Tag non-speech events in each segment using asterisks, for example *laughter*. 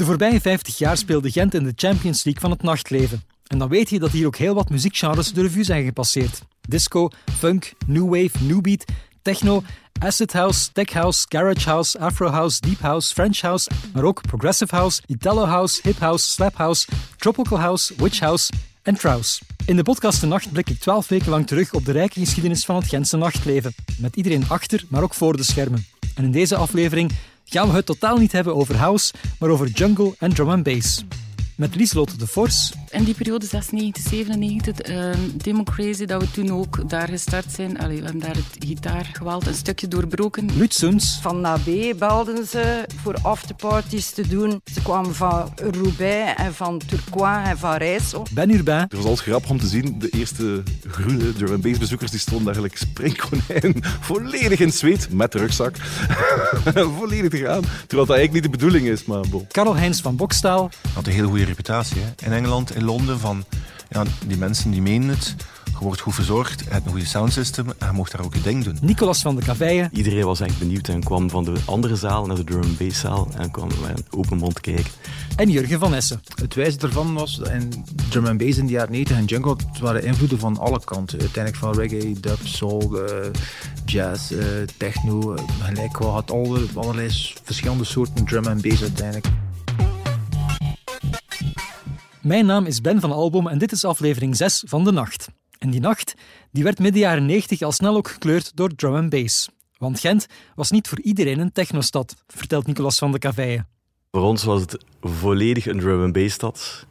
De voorbije 50 jaar speelde Gent in de Champions League van het nachtleven. En dan weet je dat hier ook heel wat muziekgenres de revue zijn gepasseerd. Disco, funk, new wave, new beat, techno, acid house, tech house, garage house, afro house, deep house, French house, maar ook progressive house, Italo house, hip house, slap house, tropical house, witch house en trance. In de podcast De Nacht blik ik twaalf weken lang terug op de rijke geschiedenis van het Gentse nachtleven. Met iedereen achter, maar ook voor de schermen. En in deze aflevering gaan we het totaal niet hebben over house, maar over jungle en drum and bass met Lieslot de Vors. In die periode 96, 97, uh, Democracy, dat we toen ook daar gestart zijn. Allee, we hebben daar het gitaargeweld een stukje doorbroken. Lutsuns. Van Nabé belden ze voor afterparties te doen. Ze kwamen van Roubaix en van Tourcoing en van Rijssel. Ben Urbain. Het was altijd grappig om te zien. De eerste groene drum bass bezoekers die stonden eigenlijk springkonijn. Volledig in zweet, met de rugzak. *laughs* Volledig te gaan. Terwijl dat eigenlijk niet de bedoeling is, maar bon. Karel Heinz van Bokstaal. Had een hele goede reputatie. Hè? In Engeland, in Londen, van ja, die mensen die menen het. Je wordt goed verzorgd, je hebt een goede soundsystem en je mocht daar ook je ding doen. Nicolas van de Caveille. Iedereen was eigenlijk benieuwd en kwam van de andere zaal naar de drum and bass zaal en kwam met een open mond kijken. En Jurgen van Essen. Het wijze ervan was, in drum and bass in de jaren 90 en jungle, het waren invloeden van alle kanten. Uiteindelijk van reggae, dub, soul, uh, jazz, uh, techno. Uh, gelijk wel had alle, allerlei verschillende soorten drum and bass uiteindelijk. Mijn naam is Ben van Albom en dit is aflevering 6 van De Nacht. En die nacht die werd midden jaren 90 al snel ook gekleurd door drum and bass. Want Gent was niet voor iedereen een technostad, vertelt Nicolas van de Caveille. Voor ons was het volledig een drum and bass stad.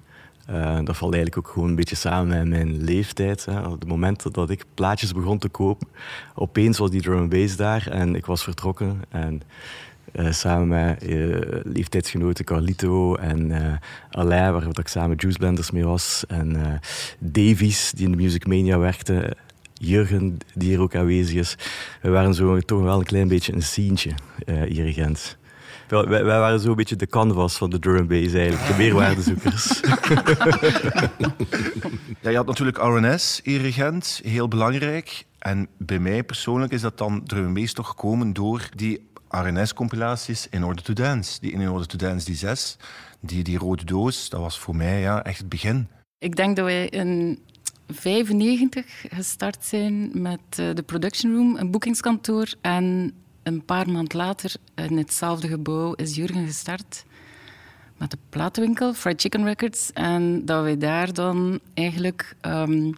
Uh, dat valt eigenlijk ook gewoon een beetje samen met mijn leeftijd. Hè. Op het moment dat ik plaatjes begon te kopen, opeens was die drum and bass daar en ik was vertrokken. En uh, samen met uh, leeftijdsgenoten Carlito en uh, Alain, waar ik samen Juice Blenders mee was. En Davies, die in de Music Mania werkte. Jurgen, die hier ook aanwezig is. We waren zo toch wel een klein beetje een sceentje hier in Gent. Wij, wij, waren zo een beetje de canvas van de drum bass eigenlijk, de meerwaardezoekers. *laughs* ja, je had natuurlijk RNS hier in Gent, heel belangrijk. En bij mij persoonlijk is dat dan drum bass toch gekomen door die RNS-compilaties In Order to Dance. Die In Order to Dance, die zes, die, die rode doos, dat was voor mij ja, echt het begin. Ik denk dat wij in 95 gestart zijn met uh, de Production Room, een boekingskantoor. En een paar maand later in hetzelfde gebouw is Jurgen gestart met de platenwinkel, Fried Chicken Records. En dat wij daar dan eigenlijk... Um,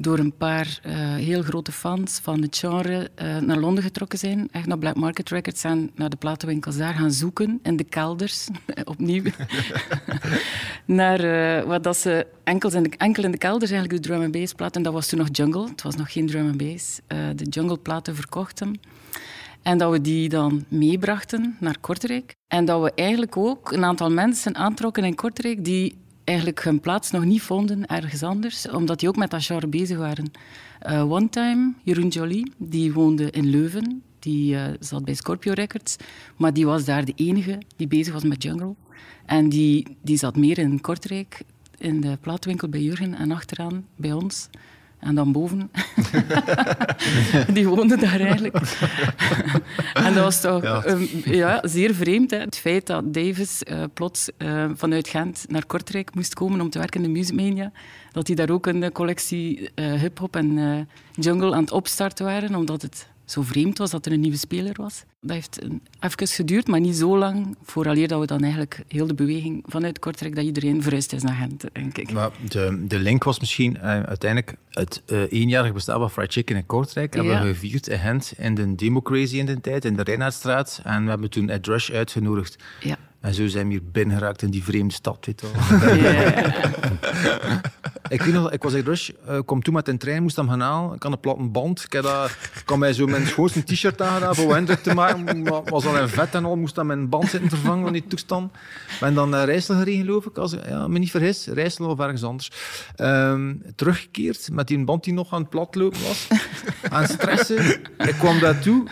door een paar uh, heel grote fans van het genre uh, naar Londen getrokken zijn. Echt naar Black Market Records en naar de platenwinkels daar gaan zoeken. In de kelders, *laughs* opnieuw. *laughs* naar uh, wat dat ze enkel in, de, enkel in de kelders eigenlijk de drum and bass platen. Dat was toen nog jungle. Het was nog geen drum and bass. de jungle platen verkochten. En dat we die dan meebrachten naar Kortrijk. En dat we eigenlijk ook een aantal mensen aantrokken in Kortrijk die eigenlijk hun plaats nog niet vonden ergens anders, omdat die ook met dat genre bezig waren. Uh, One Time, Jeroen Jolie, die woonde in Leuven. Die uh, zat bij Scorpio Records, maar die was daar de enige die bezig was met jungle. En die, die zat meer in Kortrijk, in de plaatwinkel bij Jurgen en achteraan bij ons. En dan boven. *laughs* die woonde daar eigenlijk. *laughs* en dat was toch ja. Um, ja zeer vreemd. Hè? Het feit dat Davis uh, plots uh, vanuit Gent naar Kortrijk moest komen om te werken in de Music Mania. Dat die daar ook een collectie uh, hip-hop en jungle aan het opstarten waren, omdat het zo vreemd was dat er een nieuwe speler was. Dat heeft een, even geduurd, maar niet zo lang, vooraleer dat we dan eigenlijk heel de beweging vanuit Kortrijk, dat iedereen verhuisd is naar Gent, denk ik. Maar de, de link was misschien uh, uiteindelijk het uh, eenjarige bestaan van Fried Chicken in Kortrijk. Ja. Hebben we gevierd in Gent in de Democracy in de tijd, in de Reinhardstraat. En we hebben toen Ed Rush uitgenodigd. Ja. En zo zijn we hier binnengeraakt in die vreemde stad, weet je wel. *laughs* *laughs* ik ik was in Rush, uh, kom toen met een trein, moest hem gaan halen. Ik had een platte band. Ik, had ik mij zo mijn schoonste t-shirt aangedaan voor indruk te maken. was al in vet en al, moest dan mijn band zitten vervangen van die toestand. Ik ben dan naar Rijssel gereden, geloof ik. Als, ja, me niet vergis, Rijssel of ergens anders. Um, teruggekeerd met die band die nog aan het platlopen was. aan stressen. Ik kwam daartoe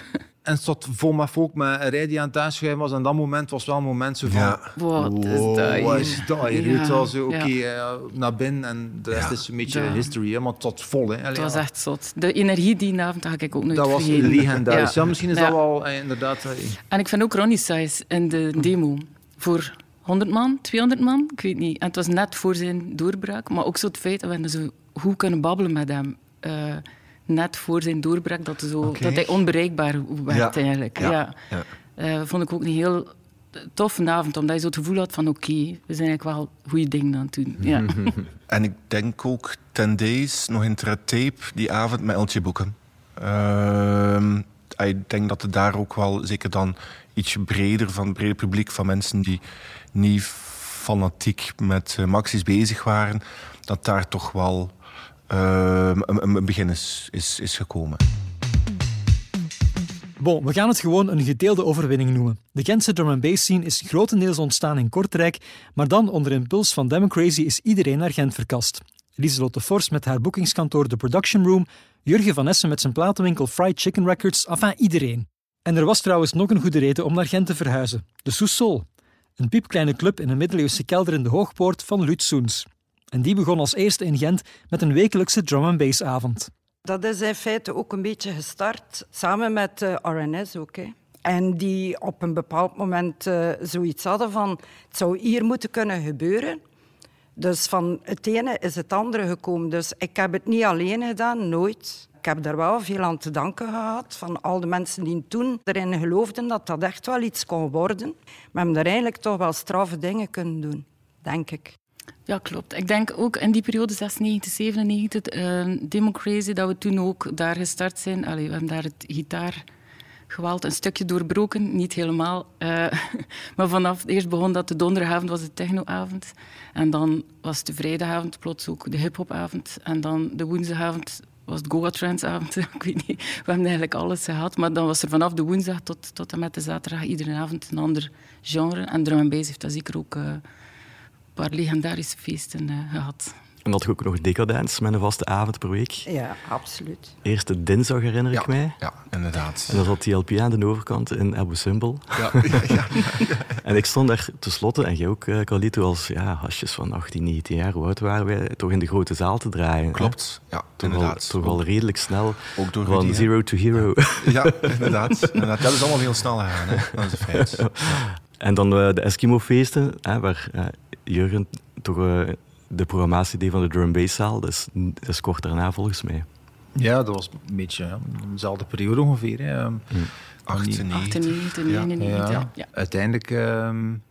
en zat vol met volk met een rij die aan het aanschuiven was. En dat moment was wel een moment zo van... Ja. Wat is dat hier? Wat is dat hier? Ja. Het was zo, oké, okay, ja. uh, naar binnen. En de rest ja. is een beetje ja. history, hè, maar het zat vol. Hè. Allee, het was echt zot. De energie die avond had ik ook nooit Dat vergeten. was legendarisch. Ja. misschien is dat wel uh, inderdaad... Uh, en ik vind ook Ronnie Size in de demo voor 100 man, 200 man, ik weet niet. En het was net voor zijn doorbraak. Maar ook zo het feit dat we zo goed kunnen babbelen met hem. Uh, net voor zijn doorbraak, dat, zo, dat hij onbereikbaar werd eigenlijk. Ja. ja. Uh, vond ik ook niet heel tof avond, omdat je zo het gevoel had van oké, we zijn eigenlijk wel goede dingen aan het doen. Ja. *laughs* en ik denk ook ten days nog in tape die avond met Eltje Boeken. Uh, ik denk dat het daar ook wel, zeker dan iets breder, van het brede publiek, van mensen die niet fanatiek met uh, Maxis bezig waren, dat daar toch wel uh, een, begin is, is, is gekomen. Bon, we gaan het gewoon een gedeelde overwinning noemen. De Gentse drum and bass scene is grotendeels ontstaan in Kortrijk, maar dan onder impuls van Democracy is iedereen naar Gent verkast. Lieselotte Fors met haar boekingskantoor The Production Room, Jurgen van Essen met zijn platenwinkel Fried Chicken Records, enfin iedereen. En er was trouwens nog een goede reden om naar Gent te verhuizen. De Sous-Sol, een piepkleine club in een middeleeuwse kelder in de Hoogpoort van Lut Soens. En die begon als eerste in Gent met een wekelijkse drum and bass avond. Dat is in feite ook een beetje gestart, samen met uh, eh, RNS. En die op een bepaald moment uh, zoiets hadden van... het zou hier moeten kunnen gebeuren. Dus van het ene is het andere gekomen. Dus ik heb het niet alleen gedaan, nooit. Ik heb daar wel veel aan te danken gehad van al de mensen die toen erin geloofden dat dat echt wel iets kon worden. Maar hebben er eigenlijk toch wel straffe dingen kunnen doen, denk ik. Ja, klopt. Ik denk ook in die periode 96, 97, uh, Democracy, dat we toen ook daar gestart zijn. Allee, we hebben daar het gitaargeweld een stukje doorbroken, niet helemaal. Uh, *laughs* maar vanaf eerst begon dat de donderdagavond was de technoavond. En dan was de vrijdagavond plots ook de hiphopavond. En dan de woensdagavond was het Goa Trance-avond. *laughs* Ik weet niet, we hebben eigenlijk alles gehad. Maar dan was er vanaf de woensdag tot, tot en met de zaterdag iedere avond een ander genre. En drum and bass heeft dat zeker ook... Uh, paar legendarische feesten uh, gehad. En dat ook nog Decadence met een vaste avond per week. Ja, absoluut. Eerste dinsdag herinner ik mij. Ja, inderdaad. En dan zat die LP aan de overkant in Abu Simbel. Ja, ja, ja, *laughs* En ik stond daar tenslotte, en jij ook, uh, Carlito, als ja, hasjes van 18, 19 jaar, hoe oud waren wij, toch in de grote zaal te draaien. Klopt, ja, toch inderdaad. Al, toch al redelijk snel, ook door van zero to hero. Ja, inderdaad. inderdaad. Dat is allemaal heel snel gegaan, hè. dat is een feit. *laughs* En dan uh, de Eskimo-feesten, waar uh, Jurgen toch uh, de programmatie deed van de drum bass zaal. Dus dat is kort daarna volgens mij. Ja, dat was een beetje ja, dezelfde periode ongeveer. Hè. Um, 98, 99, ja. ja. Uiteindelijk um,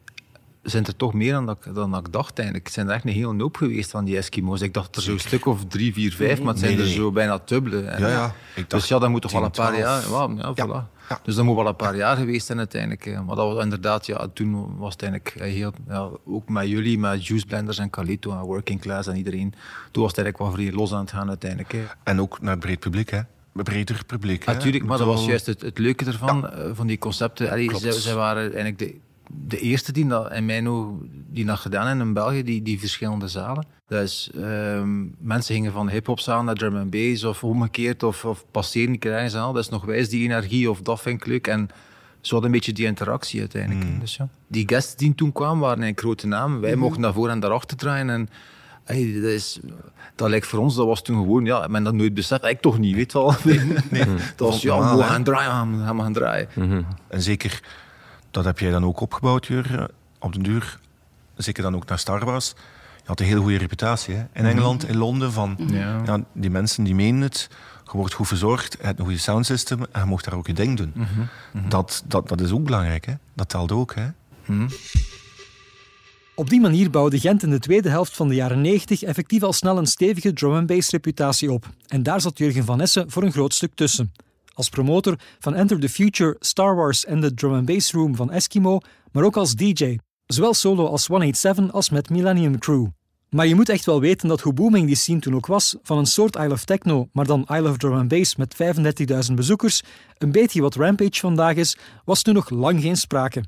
zijn er toch meer dan, dat, dan dat ik dacht. Eigenlijk. Het zijn er echt een hele hoop geweest van die Eskimo's. Ik dacht er zo'n stuk of drie, vier, vijf, maar het zijn er zo bijna dubbele. ja, ja. Ik dus ja, dat moet toch wel een paar jaar... Ja, voilà. Dus dat moet wel een paar jaar geweest zijn uiteindelijk. Maar dat was inderdaad, ja, toen was het eigenlijk heel, ja, ook met jullie, met Juice Blenders en Calito en Working Class en iedereen. Toen was het eigenlijk wel vrij los aan het gaan uiteindelijk. Hè. En ook naar het breed publiek, hè? breder publiek. Natuurlijk, maar dat was juist het, het leuke ervan, eh, van die concepten. Allee, zij, zij, waren eigenlijk de, de eerste die dat, in mijn die dat gedaan hebben in België, die, die verschillende zalen. Dus um, mensen gingen van hip-hop zaal naar drum and bass of omgekeerd of, of passeren krijgen Dat is nog wijs die energie of dat vind ik leuk. En zo had een beetje die interactie uiteindelijk. Mm. Dus ja. Die guests die toen kwamen waren een grote namen. Wij mm. mochten daarvoor en daarachter draaien. En hey, dat, is, dat lijkt voor ons, dat was toen gewoon, ja, men dat nooit beseft. Ik toch niet, weet wel. *laughs* Nee, nee. *laughs* dat was, ja, we gaan draaien, we gaan, gaan draaien. Mm -hmm. En zeker dat heb jij dan ook opgebouwd, Jur, op de duur. Zeker dan ook naar Star Wars. Je had een hele goede reputatie hè? in mhm. Engeland, in Londen. Van, ja. ja. die mensen die menen het. Je wordt goed verzorgd, je hebt een goede soundsystem en je mocht daar ook je ding doen. Mhm. Mhm. Dat, dat, dat is ook belangrijk. Hè? Dat telt ook. Hè? Op die manier bouwde Gent in de tweede helft van de jaren 90 effectief al snel een stevige drum and bass reputatie op. En daar zat Jurgen van Essen voor een groot stuk tussen als promotor van Enter the Future, Star Wars en de Drum and Bass Room van Eskimo, maar ook als DJ, zowel solo als 187 als met Millennium Crew. Maar je moet echt wel weten dat hoe booming die scene toen ook was, van een soort Isle of Techno, maar dan Isle of Drum and Bass met 35.000 bezoekers, een beetje wat Rampage vandaag is, was toen nog lang geen sprake.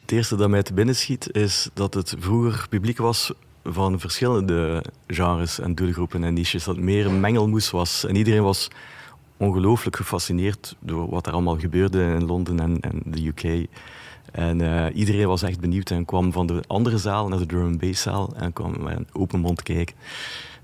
Het eerste dat mij te binnen schiet is dat het vroeger publiek was van verschillende genres en doelgroepen en niches. Dat meer een mengelmoes was en iedereen was ongelooflijk gefascineerd door wat er allemaal gebeurde in Londen en, en de UK. En uh, iedereen was echt benieuwd en kwam van de andere zaal naar de drum and bass zaal en kwam met een open mond kijken.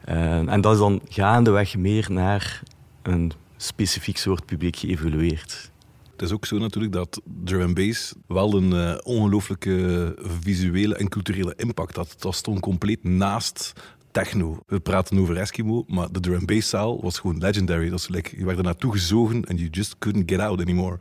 Uh, en dat is dan gaandeweg meer naar een specifiek soort publiek geëvolueerd. Het is ook zo natuurlijk dat drum and bass wel een uh, ongelooflijke visuele en culturele impact had. Dat stond compleet naast techno. We praten over Eskimo, maar de drum bass zaal was gewoon legendary. Dat like, je werd er naartoe gezogen and you just couldn't get out anymore.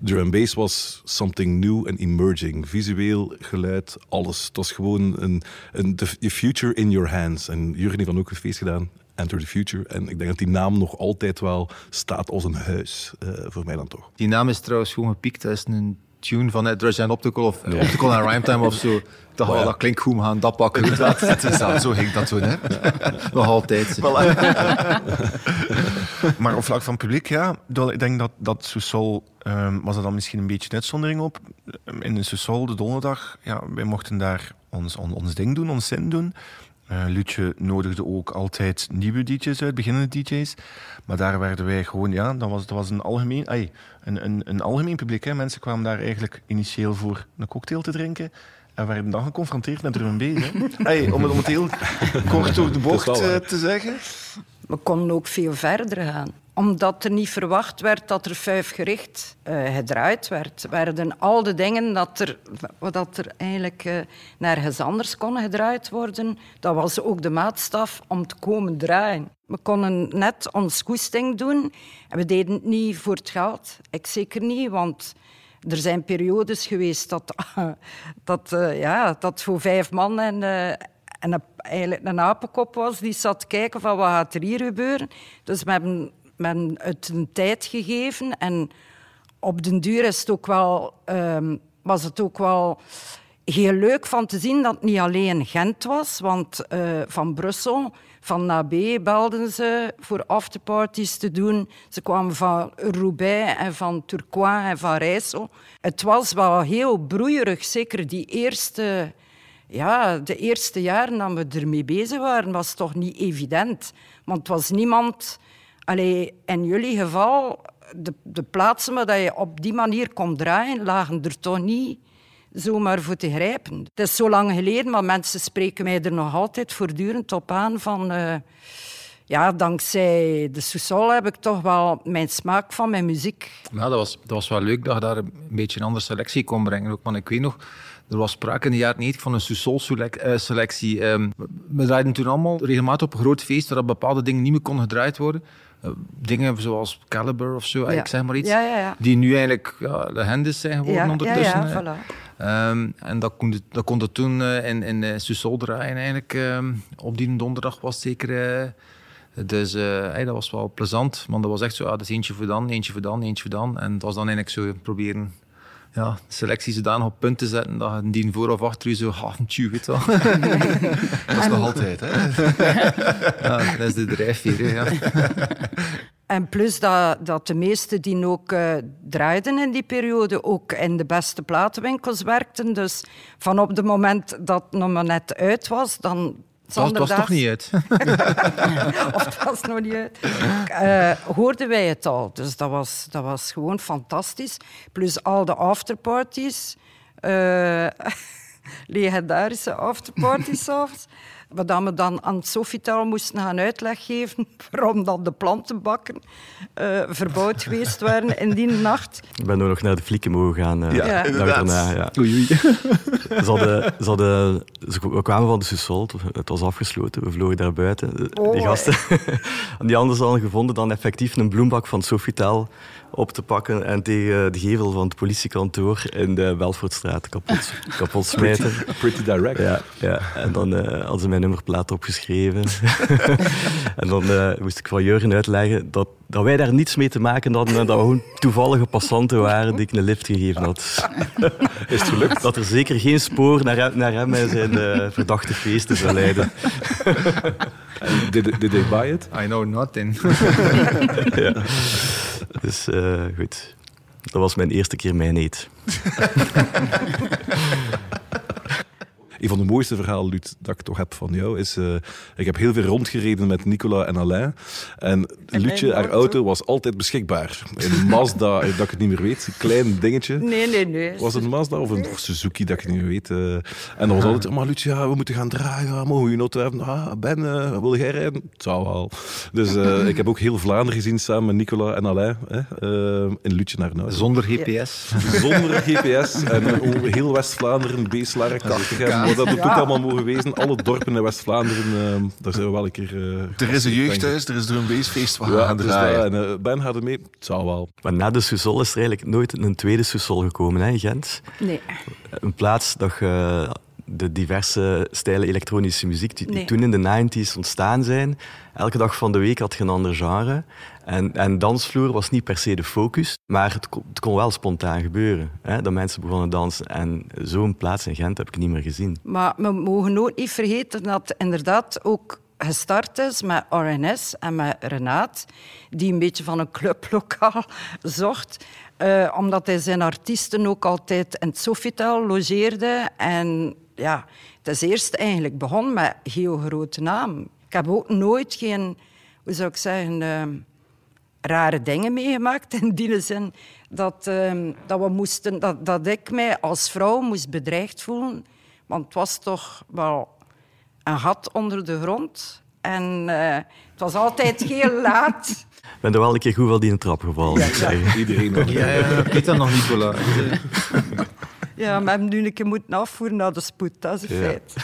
Drum bass was something new and emerging. Visueel, geluid, alles. Het was gewoon een, een the future in your hands. En Jurgen heeft dan ook een feest gedaan Enter the Future. En ik denk dat die naam nog altijd wel staat als een huis, uh, voor mij dan toch. Die naam is trouwens gewoon gepiekt. Dat een tune van uh, Drudge and Optical of ja. Optical and Rhyme Time of zo. Ik dacht, oh, ja. dat klinkt goed, we gaan dat pakken. *laughs* dat, dat, zo ging dat toen, hè? Nog altijd. *laughs* Voilà. *laughs* maar op vlak van publiek, ja, ik denk dat, dat Sousol, um, was er dan misschien een beetje een uitzondering op. In de Sousol, de donderdag, ja, wij mochten daar ons, on, ons ding doen, ons zin doen. Uh, Lutje nodigde ook altijd nieuwe DJ's uit, beginnende DJ's. Maar daar werden wij gewoon, ja, dat was, dat was een, algemeen, ay, een, een, een algemeen publiek. Hè. Mensen kwamen daar eigenlijk initieel voor een cocktail te drinken. En werden dan geconfronteerd met drum hey, *laughs* om, het, om het heel kort door de bocht uh, te zeggen. We konden ook veel verder gaan omdat er niet verwacht werd dat er vijf gericht uh, gedraaid werd, werden al de dingen dat er, dat er eigenlijk uh, nergens anders konden gedraaid worden, dat was ook de maatstaf om te komen draaien. We konden net ons koesting doen en we deden het niet voor het geld. Ik zeker niet, want er zijn periodes geweest dat, *laughs* dat, uh, ja, dat voor vijf man en, en een, eigenlijk een apenkop was die zat kijken van wat gaat er hier gebeuren. Dus we hebben men het een tijd gegeven. En op den duur is het ook wel, um, was het ook wel heel leuk van te zien dat het niet alleen Gent was. Want uh, van Brussel, van nabij belden ze voor afterparties te doen. Ze kwamen van Roubaix en van Tourcoing en van Rijssel. Het was wel heel broeierig, zeker die eerste... Ja, de eerste jaren dat we ermee bezig waren, was toch niet evident. Want het was niemand Allee, in jullie geval, de, de plaatsen waar je op die manier kon draaien, lagen er toch niet zomaar voor te grijpen. Het is zo lang geleden, maar mensen spreken mij er nog altijd voortdurend op aan van... Uh, ja, dankzij de Sousol heb ik toch wel mijn smaak van mijn muziek. Ja, dat was, dat was wel leuk dat je daar een beetje een andere selectie kon brengen. Ook, want ik weet nog, er was sprake in de jaren 90 van een Sousol-selectie. Eh, ehm, we draaiden toen allemaal regelmatig op een groot feest waar bepaalde dingen niet meer konden gedraaid worden. Eh, dingen zoals Caliber of zo, ik zeg maar iets, die nu eigenlijk ja, legendes zijn geworden ondertussen. Voilà. Um, en dat kon, dat kon toen uh, in, in draaien eigenlijk. Um, op die donderdag was zeker... Uh, dus hey, dat was wel plezant. Want dat was echt zo, ah, dus eentje voor dan, eentje voor dan, eentje voor dan. En het was dan eigenlijk zo proberen ja, selectie zodanig op punt te zetten dat je die voor of achter je zo haventje, weet wel. *laughs* dat is nog altijd, hè? *laughs* ja, dat is de drijfveer, ja. *laughs* En plus dat, dat de meesten die ook uh, draaiden in die periode ook in de beste platenwinkels werkten. Dus van op het moment dat het nog maar net uit was, dan het was, toch niet uit? *laughs* of het was nog niet uit. Uh, hoorden wij het al. Dus dat was, dat was gewoon fantastisch. Plus al de afterparties. Uh, *laughs* legendarische afterparties *laughs* zelfs. Wat we dan aan Sofitel moesten gaan uitleg geven *laughs* waarom dat de plantenbakken uh, verbouwd geweest waren in die nacht. Ik ben nog naar de flieken mogen gaan. Uh, ja, ja. Daarna, ja. Oei, oei. Ze, hadden, ze, hadden, we kwamen van de Sussol, het was afgesloten, we vlogen daar buiten. Oh, *laughs* die gasten, die anders hadden gevonden dan effectief een bloembak van Sofitel op te pakken en tegen de gevel van het politiekantoor in de Welfortstraat kapot, *laughs* kapot smijten. Pretty, direct. Ja, ja. en dan uh, hadden ze mijn nummerplaat opgeschreven. *laughs* en dan uh, moest ik van Jurgen uitleggen dat, dat wij daar niets mee te maken hadden en dat we gewoon toevallige passanten waren die ik een lift gegeven had. Is het gelukt? Dat er zeker geen spoor naar, naar hem en zijn uh, verdachte feesten zou leiden. *laughs* did, did they buy it? I know nothing. ja. Dus uh, goed, dat was mijn eerste keer mijn eet. *laughs* een van de mooiste verhalen, Lut, dat ik toch heb van jou, is... Uh, ik heb heel veel rondgereden met Nicola en Alain. En, en Lutje, haar auto, was altijd beschikbaar. Een Mazda, *laughs* dat ik het niet meer weet. Een klein dingetje. Nee, nee, nee. Was het een Mazda of een Suzuki, dat ik het niet meer weet. Uh, en dan was altijd, maar Lutje, ja, we moeten gaan draaien. Mogen we je auto hebben? Ah, Ben, uh, wil jij rijden? Het zou wel. Dus *laughs* ik heb ook heel Vlaanderen gezien samen met Nicola en Alain. Hè, in Lutje naar Nuis. Zonder GPS. Zonder GPS. En *laughs* heel West-Vlaanderen, Beeslaren, wat dat *laughs* ook allemaal mogen wezen. Alle dorpen in West-Vlaanderen, uh, daar zijn we wel een keer... Uh, er is een jeugdhuis, er is er een beestfeest we gaan dus draaien. en, uh, ben gaat er mee, het zou wel. Maar na de Susol is er eigenlijk nooit een tweede Susol gekomen, hè, Gent? Nee. Een plaats dat je de diverse stijlen elektronische muziek die, toen in de 90s ontstaan zijn. Elke dag van de week had je een ander genre. En, en dansvloer was niet per se de focus, maar het, het kon wel spontaan gebeuren. Hè, dat mensen begonnen dansen. En zo'n plaats in Gent heb ik niet meer gezien. Maar we mogen ook niet vergeten dat inderdaad ook gestart is met RNS en met Renaat, die een beetje van een clublokaal *laughs* zocht. Uh, omdat hij zijn artiesten ook altijd in het Sofitel logeerde. En ja, het is eerst eigenlijk begonnen met heel grote naam. Ik heb ook nooit geen, hoe zou ik zeggen, uh, rare dingen meegemaakt. In die zin dat, uh, dat, we moesten, dat, dat ik mij als vrouw moest bedreigd voelen. Want het was toch wel een gat onder de grond. En uh, het was altijd heel *laughs* laat. Ik ben er wel een keer goed wel die een trap gevallen. Ja, ja. Iedereen nog. Ja, ja, ik weet dat nog, Nicola. *laughs* Ja, maar hebben nu een keer moeten afvoeren naar de spoed. Dat is een ja. feit. *laughs*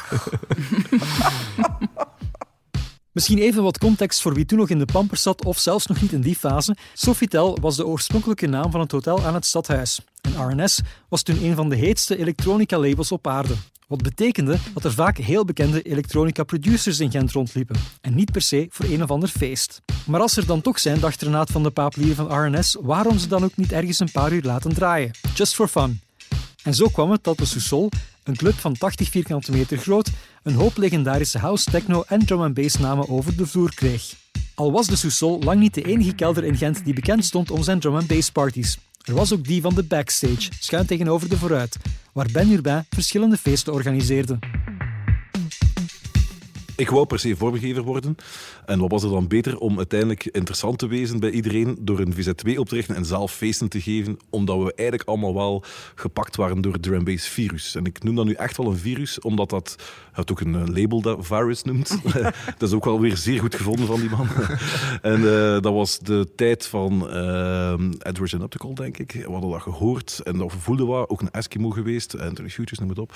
Misschien even wat context voor wie toen nog in de Pampers zat of zelfs nog niet in die fase. Sofitel was de oorspronkelijke naam van het hotel aan het stadhuis. En RNS was toen een van de heetste elektronica-labels op aarde. Wat betekende dat er vaak heel bekende elektronica-producers in Gent rondliepen. En niet per se voor een of ander feest. Maar als er dan toch zijn, dacht Renaat van de Papelier van RNS, waarom ze dan ook niet ergens een paar uur laten draaien? Just for fun. En zo kwam het dat de Sousol, een club van 80 vierkante meter groot, een hoop legendarische house, techno en drum and bass namen over de vloer kreeg. Al was de Sousol lang niet de enige kelder in Gent die bekend stond om zijn drum and bass parties. Er was ook die van de Backstage, schuin tegenover de Vooruit, waar Ben Urbain verschillende feesten organiseerde. Ik wou per se vormgever worden. En wat was er dan beter om uiteindelijk interessant te wezen bij iedereen door een VZ2 op te richten en zelf feesten te geven, omdat we eigenlijk allemaal wel gepakt waren door het drum bass virus. En ik noem dat nu echt wel een virus, omdat dat, het ook een eh, label dat virus noemt. *laughs* *laughs* dat is ook wel weer zeer goed gevonden van die man. *laughs* en uh, dat was de tijd van uh, Edwards and Optical, denk ik. We hadden dat gehoord en dat voelden we, ook een Eskimo geweest, en Futures, noem het op.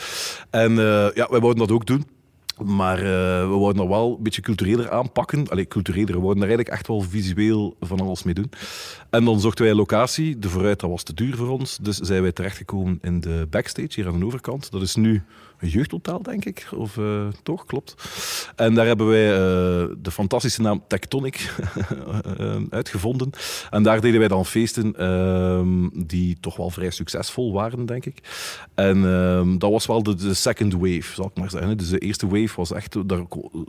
En uh, ja, wij wouden dat ook doen. Maar uh, we wouden dat wel een beetje cultureler aanpakken. Allee, cultureler, we wouden daar eigenlijk echt wel visueel van alles mee doen. En dan zochten wij een locatie. De vooruit, dat was te duur voor ons. Dus zijn wij terechtgekomen in de backstage, hier aan de overkant. Dat is nu een jeugdhotel, denk ik. Of uh, toch, klopt. En daar hebben wij uh, de fantastische naam Tectonic *laughs* uitgevonden. En daar deden wij dan feesten uh, die toch wel vrij succesvol waren, denk ik. En ehm, dat was wel de, de, second wave, zal ik maar zeggen. Dus de eerste wave was echt, daar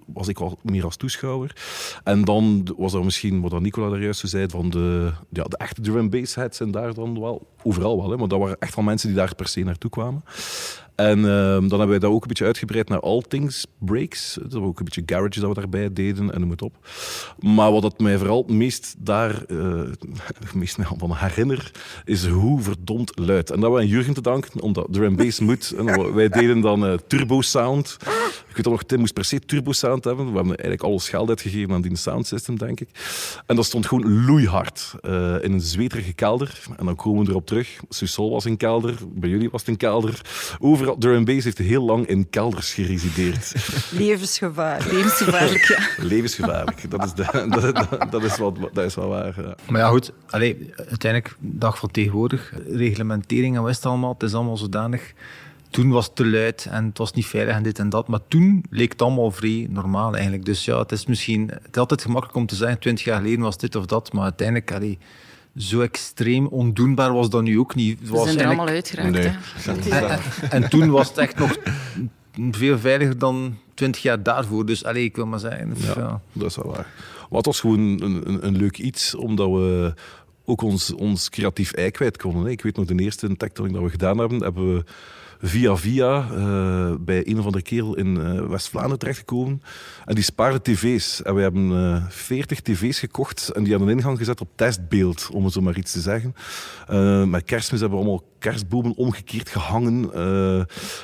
was ik al meer als toeschouwer. En dan was er misschien, wat Nicola daar juist zei, van de, ja, de echte drum bass heads en daar dan wel, overal wel, hè, maar dat waren echt wel mensen die daar per se naartoe kwamen. En uh, dan hebben wij dat ook een beetje uitgebreid naar All Things Breaks. Dat was ook een beetje garage dat we daarbij deden en het op. Maar wat het mij vooral het meest daar *laughs* uh, meest van herinner, is hoe verdomd luid. En dat we aan Jurgen te danken, omdat drum bass moet. En wij deden dan uh, turbo sound. Ik weet dat nog, Tim moest per se turbo sound hebben. We hebben eigenlijk alles geld uitgegeven aan die sound system, denk ik. En dat stond gewoon loeihard uh, in een zweterige kelder. En dan komen we erop terug. Susol was een kelder, bij jullie was het een kelder. Over Drum Bass heeft heel lang in kelders geresideerd. *laughs* Levensgevaar. Levensgevaarlijk, ja. *laughs* Levensgevaarlijk. Dat is, de, *laughs* dat, dat, is, wat, dat is wel waar. Ja. Maar ja, goed. Allee, uiteindelijk, dag van tegenwoordig, reglementering en wist allemaal, het is allemaal zodanig... Toen was het te luid en het was niet veilig en dit en dat. Maar toen leek het allemaal vrij normaal eigenlijk. Dus ja, het is misschien... Het is altijd gemakkelijk om te zeggen, twintig jaar geleden was dit of dat. Maar uiteindelijk... Allee, zo extreem ondoenbaar was dat nu ook niet. We zijn er allemaal uitgeraakt. Nee. En, en, toen was het echt nog veel veiliger dan twintig jaar daarvoor. Dus allez, ik wil maar zeggen. Ja, ja. dat is wel waar. Maar het was gewoon een, een, een leuk iets, omdat we ook ons, ons creatief ei kwijt konden. Ik weet nog, de eerste tech dat we gedaan hebben, hebben we via via uh, bij een of andere kerel in uh, West-Vlaanderen terechtgekomen. En die spaarde tv's. En we hebben uh, 40 tv's gekocht en die aan de ingang gezet op testbeeld, om het zo maar iets te zeggen. met kerstmis hebben we allemaal kerstbomen omgekeerd gehangen.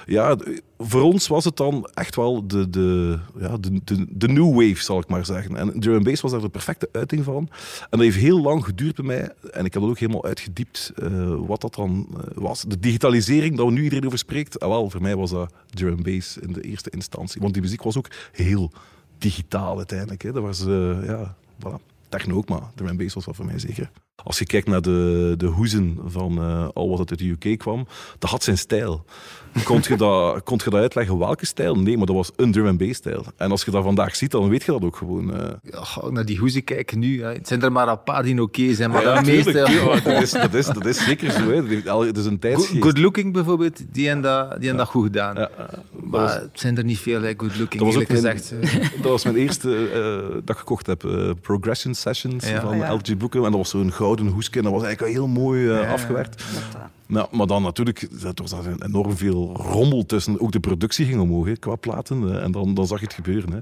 ja, voor ons was het dan echt wel de, de, ja, de, de, new wave, zal ik maar zeggen. En drum bass was daar de perfecte uiting van. En dat heeft heel lang geduurd bij mij. En ik heb dat ook helemaal uitgediept, wat dat dan was. De digitalisering, dat we nu iedereen over spreekt, ah, wel, voor mij was dat drum bass in de eerste instantie. Want die muziek was ook heel digitaal uiteindelijk. Hè. Dat was, uh, ja, voilà. Techno ook, maar drum bass was wel voor mij zeker. Als je kijkt naar de, de hoezen van uh, al wat uit de UK kwam, dat had zijn stijl. Kon je dat, *laughs* kon je dat uitleggen welke stijl? Nee, maar dat was een drum and bass stijl. En als je dat vandaag ziet, dan weet je dat ook gewoon. Uh... Ja, naar die hoezen kijken nu. Hè. Het zijn er maar een paar die oké zijn, maar ja, de meeste... dat, is, dat, is, dat is zeker zo. Hè. Het is een tijdsgeest. Good Looking bijvoorbeeld, die hebben dat, die dat goed gedaan. Ja, maar was... het zijn er niet veel, hè, Good Looking, dat was ook gezegd. *laughs* dat was mijn eerste uh, dat ik gekocht heb. Uh, Progression Sessions van LG Boeken. En dat was zo'n gouden hoesje. En dat was eigenlijk heel mooi afgewerkt. Nou, maar dan natuurlijk, er was enorm veel rommel tussen. Ook de productie ging omhoog hè, qua platen. En dan, dan zag je het gebeuren. Hè.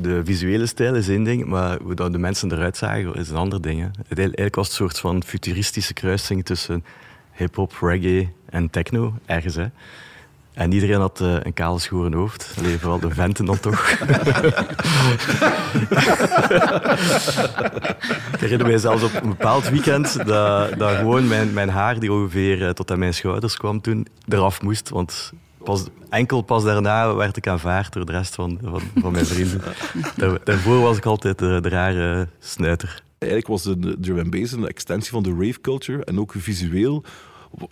De visuele stijl is één ding, maar hoe dat de mensen eruit zagen is een ander ding. Hè. Eigenlijk was het een soort van futuristische kruising tussen hip-hop, reggae en techno, ergens. Hè. En iedereen had uh, een kale schoren hoofd. Alleen vooral de venten dan toch. ik *laughs* herinner mij zelfs op een bepaald weekend dat, dat gewoon mijn, mijn haar, die ongeveer uh, tot aan mijn schouders kwam toen, eraf moest. Want pas, enkel pas daarna werd ik aanvaard door de rest van, van, van mijn vrienden. daarvoor was ik altijd de, rare snuiter. Eigenlijk was de drum bass een extensie van de rave culture en ook visueel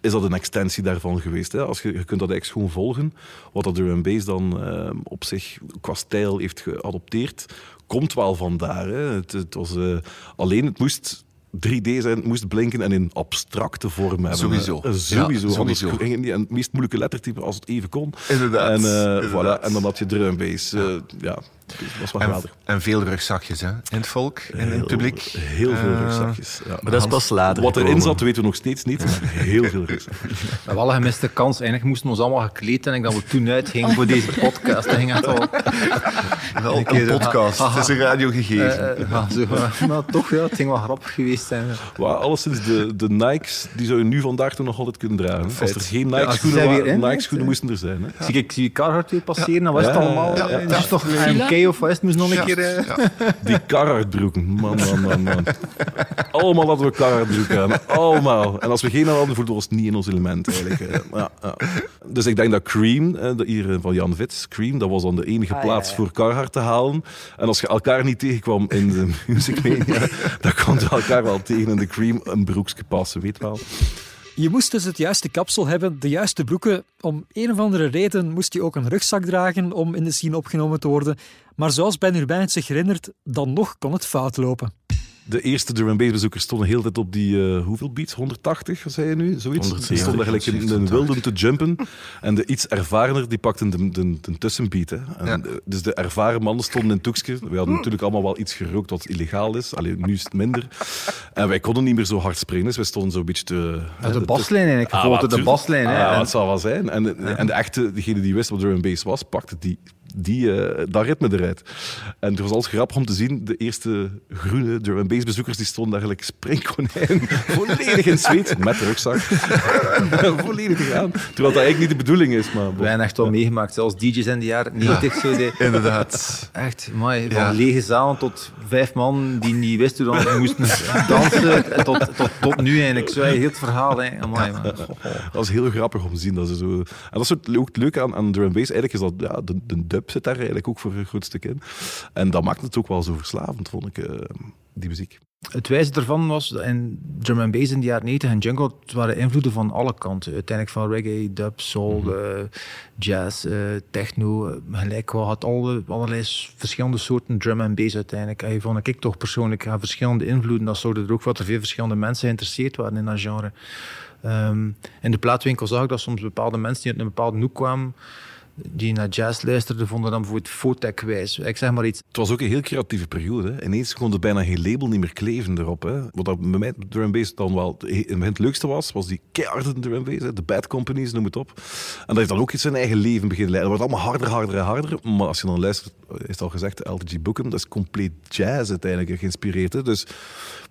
is dat een extensie daarvan geweest. Hè? Als je, je kunt dat eigenlijk gewoon volgen. Wat dat drum dan uh, op zich qua stijl heeft geadopteerd, komt wel vandaar. Hè? Het, het was, uh, alleen het moest 3D zijn, moest blinken en in abstracte vorm hebben. Sowieso. Uh, sowieso. Ja, sowieso. En het meest moeilijke lettertype als het even kon. Inderdaad. En, uh, Voilà, en dan had je drum bass. Uh, ja. Dat was wel en, en, veel rugzakjes hè? in het volk, in het publiek. Heel veel rugzakjes. Ja. Maar dat is pas later. Wat erin zat, weten we nog steeds niet. Heel veel rugzakjes. *laughs* We hebben alle gemiste kans. Eigenlijk moesten we ons allemaal gekleed en dat we toen uitgingen voor deze podcast. Dat ging echt al. Wel een podcast. Het is een radiogegeven. Uh, uh, zo, maar toch, ja, het ging wel grappig geweest zijn. Well, alleszins de, de Nikes, die zou je nu vandaag toch nog altijd kunnen dragen. Als er geen Nike-schoenen ja, waren, Nike-schoenen moesten er zijn. Hè. Zie ik zie Carhartt weer passeren, dan was het allemaal... Ja, ja, toch MK of West moest nog een keer... Die Carhartt-broeken, man, man, man, man. Allemaal hadden we Carhartt-broeken aan. Allemaal. En als we geen hadden, voelden we ons niet in ons element, eigenlijk. Ja, Dus ik denk dat Cream, de hier van Jan Vits, Cream, dat was dan de enige ah, plaats voor Carhartt te halen. En als je elkaar niet tegenkwam in de *laughs* music media, dan kon je elkaar wel tegen in de Cream een broekje passen, weet wel. Je moest dus het juiste kapsel hebben, de juiste broeken. Om een of andere reden moest je ook een rugzak dragen om in de scene opgenomen te worden. Maar zoals Ben Urbain het zich herinnert, dan nog kon het fout lopen de eerste drum and bass bezoekers stonden heel tijd op die, uh, hoeveel beats? 180, zei je nu? Zoiets? Die stonden eigenlijk in een wilde te jumpen. En de iets ervarener, die pakten de, de, de tussenbeat. Hè. En dus de ervaren mannen stonden in toekje. We hadden natuurlijk allemaal wel iets gerookt wat illegaal is. Alleen nu is het minder. En wij konden niet meer zo hard springen, dus wij stonden zo een beetje te... Ja, de, baslijn eigenlijk, ah, de baslijn. Ah, ja, wat zou wel zijn. En, en de echte, degene die wist wat drum and bass was, pakte die die, uh, dat ritme eruit. En het was alles grappig om te zien, de eerste groene drum and bass bezoekers die stonden eigenlijk springkonijn, *laughs* volledig in zweet, met rugzak. *laughs* volledig gegaan. Terwijl dat eigenlijk niet de bedoeling is. Maar, Wij hebben echt wel meegemaakt, zelfs DJ's in de jaren 90. Zo de, *laughs* Inderdaad. Echt, mooi. Van lege zalen tot vijf man die niet wisten hoe dan moesten dansen, tot, tot, tot nu eigenlijk. Zo heel het verhaal. Hè. Amai, man. Dat was heel grappig om te zien. Dat ze zo... En dat is ook het leuke aan, aan drum and bass. Eigenlijk is dat ja, de, de dub zit daar eigenlijk ook voor een groot stuk in. En dat maakt het ook wel zo verslavend, vond ik, uh, die muziek. Het wijze ervan was, in drum and bass in de jaren 90 en jungle, het waren invloeden van alle kanten. Uiteindelijk van reggae, dub, soul, mm -hmm. uh, jazz, uh, techno. Gelijk wel had alle, allerlei verschillende soorten drum and bass uiteindelijk. En vond ik toch persoonlijk aan verschillende invloeden. Dat zorgde er ook voor dat er veel verschillende mensen geïnteresseerd waren in dat genre. Um, in de plaatwinkel zag ik dat soms bepaalde mensen die uit een bepaalde hoek kwamen, die naar jazz luisterden, vonden dan bijvoorbeeld Fotec wijs. Ik zeg maar iets. Het was ook een heel creatieve periode. Hè. Ineens kon er bijna geen label niet meer kleven erop. Hè. Wat dat bij mij drum dan wel het leukste was, was die keiharde drum. De Bad Companies, noem het op. En dat heeft dan ook iets zijn eigen leven beginnen leiden. Dat wordt allemaal harder, harder en harder. Maar als je dan luistert, is het al gezegd, LTG Bookham, dat is compleet jazz uiteindelijk geïnspireerd. Dus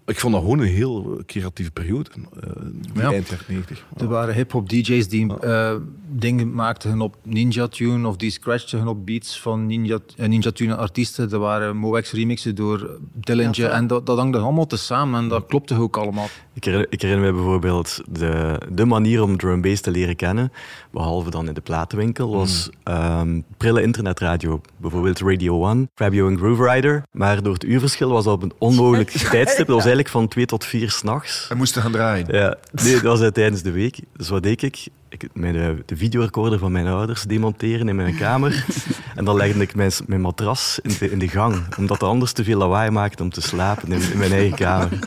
ik vond dat gewoon een heel creatieve periode, uh, ja. eind jaren 90. Er waren hip-hop DJ's die uh, dingen maakten op Ninja Tune of die scratchten op beats van Ninja, uh, Ninja Tune artiesten. Er waren Moex remixen door Dillinger en dat, dat hangde allemaal tezamen en dat klopte ook allemaal. Ik herinner, ik herinner me bijvoorbeeld de, de manier om drum bass te leren kennen, behalve dan in de platenwinkel, was um, prille internetradio. Bijvoorbeeld Radio 1, Fabio en Groove Rider. Maar door het uurverschil was dat op een onmogelijk *laughs* tijdstip. Dat was eigenlijk van twee tot vier s'nachts. En moesten gaan draaien? Ja, nee, dat was tijdens de week. Dus wat deed ik? ik mijn, eh, de videorecorder van mijn ouders demonteren in mijn *laughs* kamer. en dan legde ik mijn, mijn matras in de, in de gang, omdat het anders te veel lawaai maakte om te slapen in, in mijn eigen kamer.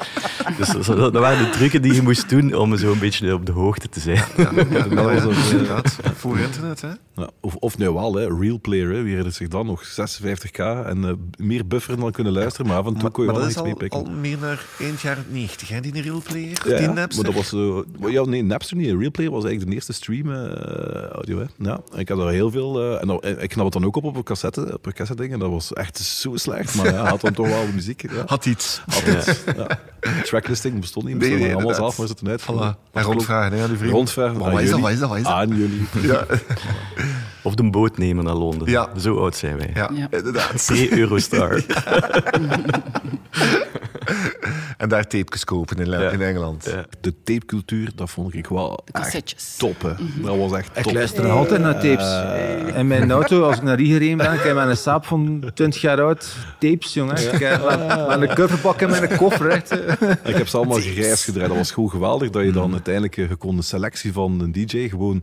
Dus dat, dat, waren de trucken die je moest doen om zo een beetje op de hoogte te zijn. Ja, dat *laughs* was ook inderdaad voor internet, hè? Ja, of, of nu wel, hè, Real Player, hè, wie herinnert zich dan nog 56k en uh, meer bufferen dan kunnen luisteren, maar af en toe kon je wel iets meepikken. al meer naar eind jaren 90, hè, die Real Player, ja, die Napster. Maar dat was, uh, ja, nee, Napster niet. Real Player was eigenlijk de eerste streamen uh, audio. Hè. Ja, ik had er heel veel, uh, en dan, ik knap het dan ook op op een cassette, op een cassette ding, en dat was echt zo slecht, maar ja, had dan toch wel muziek. Ja. Had iets. Had iets, ja. Tracklisting bestond niet, bestond nee, nee, allemaal zelf maar zitten uit. Voilà. En rondvragen hè, aan de vrienden. Rondvragen. Wat is dat, wat is dat, wat is dat? Aan jullie. Ja. *laughs* Of de boot nemen naar Londen. Ja. Zo oud zijn wij. Ja, ja. inderdaad. Pre-Eurostar. *laughs* *laughs* en daar tapejes kopen in, ja. in Engeland. Ja. De tapecultuur, dat vond ik wel echt top. Hè. Mm-hmm. Dat was echt top. Ik luister altijd naar tapes. In mijn auto, als ik naar hier gereden ben, ik heb met een saap van 20 jaar oud tapes, jongen. Ik heb met een coverpak in mijn koffer. Echt. Ik heb ze allemaal gegrijs gedraaid. Dat was gewoon geweldig dat je dan uiteindelijk je kon een selectie van een DJ gewoon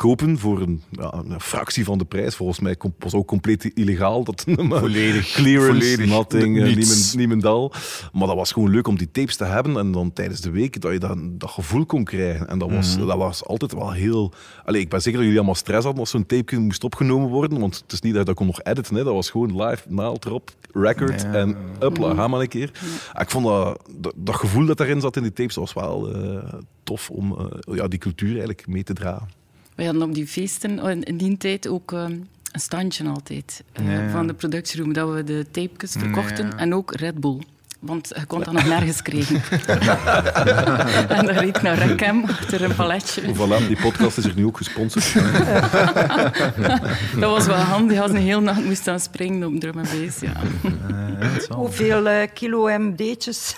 kopen voor een, ja, een, fractie van de prijs. Volgens mij was ook compleet illegaal. Dat, *laughs* volledig. Clearance, volledig, nothing, uh, niemendal. Maar dat was gewoon leuk om die tapes te hebben. En dan tijdens de week dat je dan, dat gevoel kon krijgen. En dat was, mm -hmm. dat was altijd wel heel... Allee, ik ben zeker dat jullie allemaal stress hadden als zo'n tape moest opgenomen worden. Want het is niet dat ik kon nog editen. Hè. Dat was gewoon live, naald erop, record ja. en upla, ga maar een keer. Ik vond dat, dat, dat, gevoel dat daarin zat in die tapes was wel uh, tof om uh, ja, die cultuur eigenlijk mee te dragen. We hadden op die feesten oh, in die tijd ook um, een standje altijd uh, ja. van de productieroom, dat we de tapejes verkochten ja. en ook Red Bull. Want je kon dat nog nergens krijgen. *laughs* en dan reed naar Recam achter een paletje. Voilà, die podcast is er nu ook gesponsord. *laughs* dat was wel handig als een hele nacht moest aan springen op drum en bass. Ja. Hoeveel uh, kilo MD'tjes?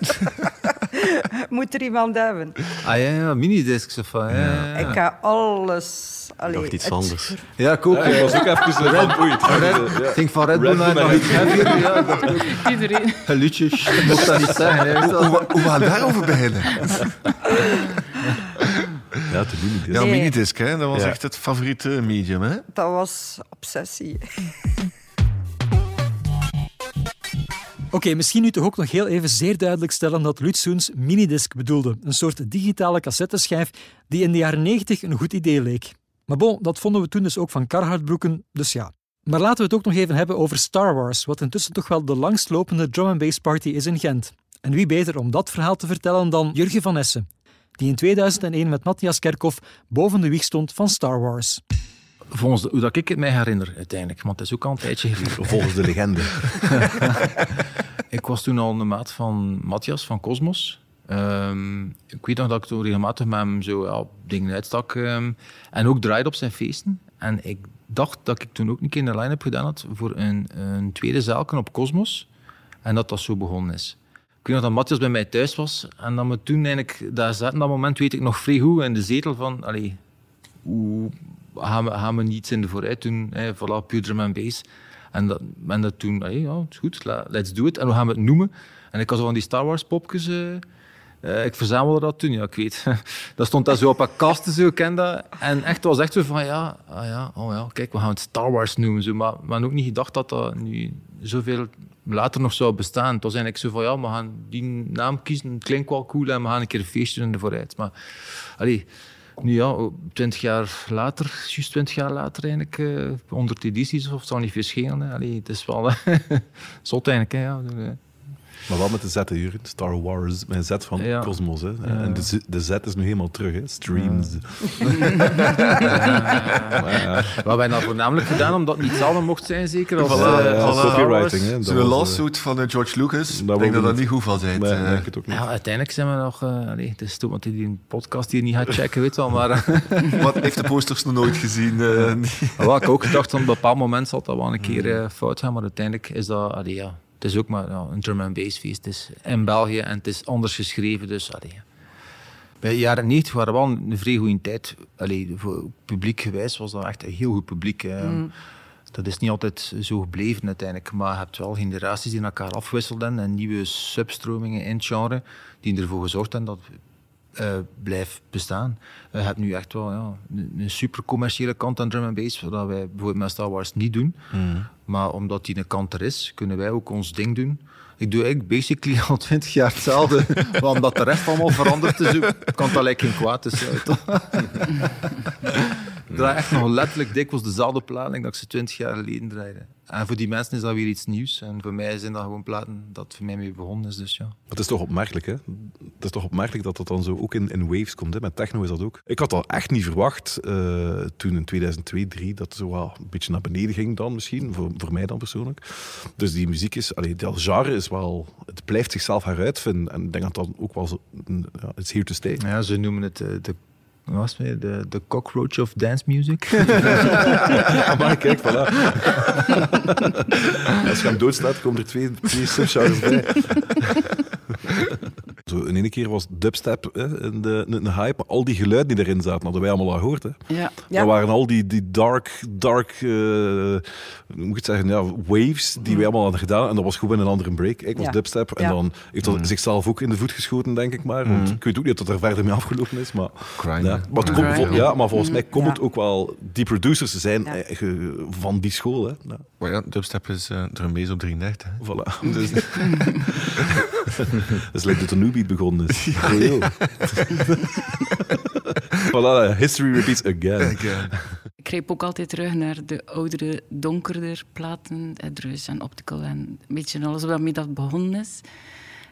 *laughs* *laughs* Moet er iemand hebben? Ah ja, ja minidiscs of wat. Ja, ja. Ik ga alles... Allee, Nog iets anders. Ja, ik ook. Ja, ik was ook even Red Bull. Ik denk van Red Bull naar nog iets heavier. Ja, dat *laughs* Iedereen. Liedjes, *laughs* ik mocht dat niet zeggen. Hè. Hoe, hoe gaan we daarover beginnen? Ja, de minidisc. Ja, minidisc, hè? dat was ja. echt het favoriete medium. Hè? Dat was obsessie. Oké, okay, misschien nu toch ook nog heel even zeer duidelijk stellen dat Lutsoens minidisc bedoelde. Een soort digitale cassetteschijf die in de jaren 90 een goed idee leek. Maar bon, dat vonden we toen dus ook van Carhartt-broeken, dus ja. Maar laten we het ook nog even hebben over Star Wars, wat intussen toch wel de langstlopende drum and bass party is in Gent. En wie beter om dat verhaal te vertellen dan Jurgen van Essen, die in 2001 met Matthias Kerkhoff boven de wieg stond van Star Wars. Volgens de, hoe dat ik het mij herinner, uiteindelijk. Want het is ook al een tijdje geleden. Volgens de legende. *laughs* ik was toen al een maat van Matthias van Cosmos. Um, ik weet nog dat ik toen regelmatig met hem zo ja, dingen uitstak. Um, en ook draaide op zijn feesten. En ik dacht dat ik toen ook een keer een line-up gedaan had voor een, een tweede zaalken op Cosmos. En dat dat zo begonnen is. Ik weet nog dat Matthias bij mij thuis was. En dat we toen eigenlijk daar zaten. dat moment weet ik nog vrij goed in de zetel van... Allee, hoe gaan we, gaan we niets in de vooruit doen. Hè, voilà, puur drum and bass. En dat, en dat toen, ja, het is goed, let's do it. En hoe gaan we het noemen? En ik had zo van die Star Wars popjes... Uh, uh, ik verzamelde dat toen, ja, ik weet. *laughs* dat stond daar zo op een kast, zo, ken dat. En echt, was echt zo van, ja, ah, ja, oh ja, kijk, we gaan het Star Wars noemen. Zo. Maar we ook niet gedacht dat dat nu zoveel later nog zou bestaan. Het was eigenlijk zo van, ja, we gaan die naam kiezen, het klinkt wel cool en we gaan een keer feestje in de vooruit. Maar, allee, Nu ja, twintig jaar later, juist twintig jaar later eigenlijk, uh, 100 edities of zo niet verschenen. Allee, het is wel *laughs* zot eigenlijk. Hè, ja. Maar wel met de Z, Jurgen. Star Wars, een Z van ja. Cosmos. Hè. Ja. En de, Z, de Z is nu helemaal terug, hè. Streams. Ja. *laughs* Wat wij nou voornamelijk gedaan omdat het niet hetzelfde mocht zijn, zeker. Als, voilà, uh, als copywriting. Hè. Zo'n lawsuit uh, van George Lucas, ik denk dat dat niet goed zal zijn. Nee, denk het ook niet. Ja, uiteindelijk zijn we nog... Uh, allee, het is toch want die een podcast hier niet gaat checken, weet wel. Maar, *laughs* Wat heeft de posters nog nooit gezien? Uh, Wat ik ook gedacht, op een bepaald moment zal dat wel een keer fout gaan, maar uiteindelijk is dat... Allee, ja, het is ook maar ja, een drum and bass feest. Het is in België en het is anders geschreven. Dus, allee. Bij de jaren 90 waren wel een vrij goede tijd. Allee, voor publiek gewijs was dat echt een heel goed publiek. Mm. Dat is niet altijd zo gebleven uiteindelijk. Maar je hebt wel generaties die elkaar afwisselden en nieuwe substromingen in het genre die ervoor gezorgd hebben dat uh, blijft bestaan. Uh, je hebt nu echt wel ja, een, super commerciële kant aan drum and bass, wat wij bijvoorbeeld met Star Wars niet doen. Mm. Maar omdat die een kant er is, kunnen wij ook ons ding doen. Ik doe eigenlijk basically *laughs* al twintig jaar hetzelfde, *laughs* maar omdat de rest allemaal veranderd is, kan dat lijkt geen kwaad. Dus, *laughs* ik draai echt nog letterlijk dikwijls dezelfde platen dat ik ze twintig jaar geleden draaide. En voor die mensen is dat weer iets nieuws. En voor mij zijn dat gewoon platen dat voor mij mee begonnen is. Dus ja. Het is toch opmerkelijk, hè? Het is toch opmerkelijk dat dat dan zo ook in, in waves komt. Hè? Met techno is dat ook. Ik had dat echt niet verwacht uh, toen in 2002, 2003, dat zo wel een beetje naar beneden ging dan misschien. Voor, voor mij dan persoonlijk. Dus die muziek is, allee, dat genre is wel, het blijft zichzelf heruitvinden. En ik denk dat dat ook wel zo, ja, it's here to stay. Ja, ze noemen het uh, de was het de, de cockroach of dance music. *laughs* maar kijk, voilà. *laughs* Als je hem doodslaat, komen er twee, twee subgenres bij. *laughs* Zo, in ene keer was dubstep hè, in de, een hype, maar al die geluiden die erin zaten, hadden wij allemaal al gehoord. Hè. Ja. Dat waren al die, die dark, dark uh, hoe moet ik het zeggen, ja, waves die wij allemaal hadden gedaan. En dat was gewoon een andere break. Ik was ja. dubstep en dan heeft dat mm. zichzelf ook in de voet geschoten, denk ik maar. Want mm. ik weet ook niet dat het er verder mee afgelopen is. Maar, ja. Maar, het komt, vol, ja, maar volgens mij komt het ook wel... Die producers zijn van die school. Hè. Ja. Maar ja, dubstep is uh, drum bass op 33. Hè. Voilà. *laughs* Dus, dat is leuk dat de begonnen is. *laughs* *laughs* voilà, history repeats again. Ik greep ook altijd terug naar de oudere, donkerder platen, Druis en Optical en een beetje alles waarmee dat begonnen is.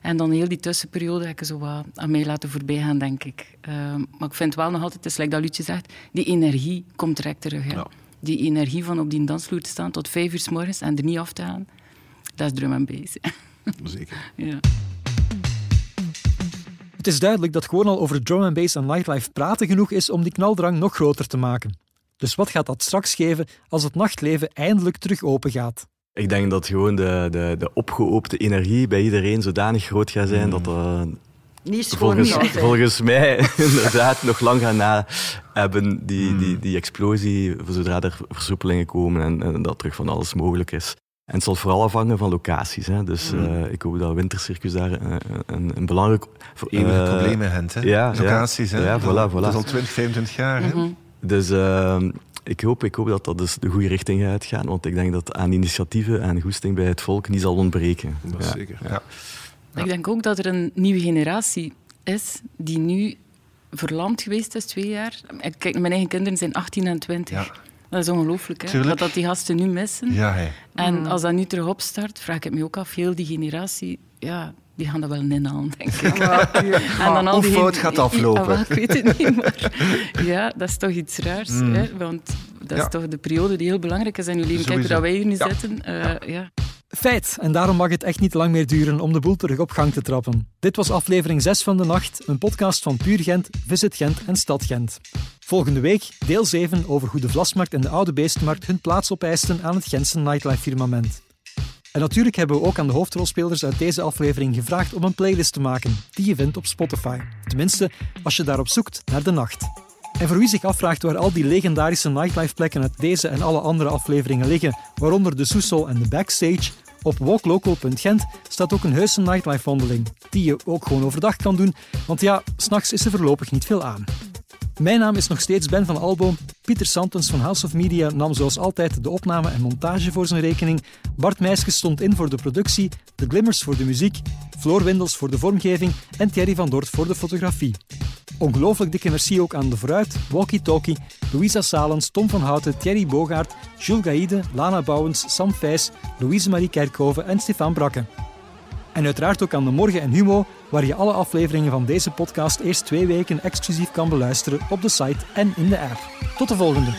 En dan heel die tussenperiode heb ik zo wat aan mij laten voorbij gaan, denk ik. Um, maar ik vind wel nog altijd, het is like dat Lutje zegt, die energie komt direct terug. Hè. Ja. Die energie van op die dansvloer te staan tot vijf uur s morgens en er niet af te gaan, dat is drum en bass. Zeker. ja. Het is duidelijk dat gewoon al over drum and bass en nightlife praten genoeg is om die knaldrang nog groter te maken. Dus wat gaat dat straks geven als het nachtleven eindelijk terug open gaat? Ik denk dat gewoon de, de, de opgeoopte energie bij iedereen zodanig groot gaat zijn dat dat niet volgens, volgens mij *laughs* inderdaad nog lang gaan na hebben, die, die, hmm. die explosie, zodra er versoepelingen komen en, en dat terug van alles mogelijk is. En het zal vooral afhangen van locaties. Hè. Dus uh, ik hoop dat Wintercircus daar uh, een, een belangrijk... Problemen heeft, hè? Ja, locaties. Ja, hè? ja voilà, voilà. Dat is al 20, 25 jaar. Mm -hmm. Dus ehm, ik, hoop, ik hoop dat dat dus de goede richting gaat gaan. Want ik denk dat aan initiatieven en goesting bij het volk niet zal ontbreken. Dat ja. zeker. Ja. Ik denk ook dat er een nieuwe generatie is die nu verlamd geweest is, twee jaar. Kijk, mijn eigen kinderen zijn 18 en 20. Dat is ongelooflijk, hè? Dat, dat die gasten nu missen. Ja. En mm. als dat nu terug opstart, vraag ik me ook af, heel die generatie, ja, die gaan dat wel aan, denk ik. Ja, *laughs* en dan al Hoe die fout gaat *laughs* aflopen? Ja, ik weet het niet, *laughs* maar ja, dat is toch iets raars. Mm. Hè? Want dat is toch de periode die heel belangrijk is in uw leven. Kijk, dat wij hier nu zitten. Uh, ja. Feit, en daarom mag het echt niet lang meer duren om de boel terug op gang te trappen. Dit was aflevering 6 van de Nacht, een podcast van Puur Gent, Visit Gent en Stad Gent. Volgende week deel 7 over hoe de Vlasmarkt en de Oude Beestenmarkt hun plaats opeisten aan het Gentse nightlife-firmament. En natuurlijk hebben we ook aan de hoofdrolspelers uit deze aflevering gevraagd om een playlist te maken, die je vindt op Spotify. Tenminste, als je daarop zoekt naar de nacht. En voor wie zich afvraagt waar al die legendarische nightlife-plekken uit deze en alle andere afleveringen liggen, waaronder de Soesel en de Backstage, op walklocal.gent staat ook een heuse nightlife-wandeling, die je ook gewoon overdag kan doen, want ja, s'nachts is er voorlopig niet veel aan. Mijn naam is nog steeds Ben van Alboom. Pieter Santens van House of Media nam zoals altijd de opname en montage voor zijn rekening. Bart Meijskes stond in voor de productie, de Glimmers voor de muziek, Floor Windels voor de vormgeving en Thierry van Dort voor de fotografie. Ongelooflijk dikke merci ook aan De Vooruit, Walkie Talkie, Louisa Salens, Tom van Houten, Thierry Bogaert, Jules Gaïde, Lana Bouwens, Sam Vijs, Louise Marie Kerkhoven en Stefan Brakke. En uiteraard ook aan De Morgen en Humo, waar je alle afleveringen van deze podcast eerst twee weken exclusief kan beluisteren op de site en in de app. Tot de volgende!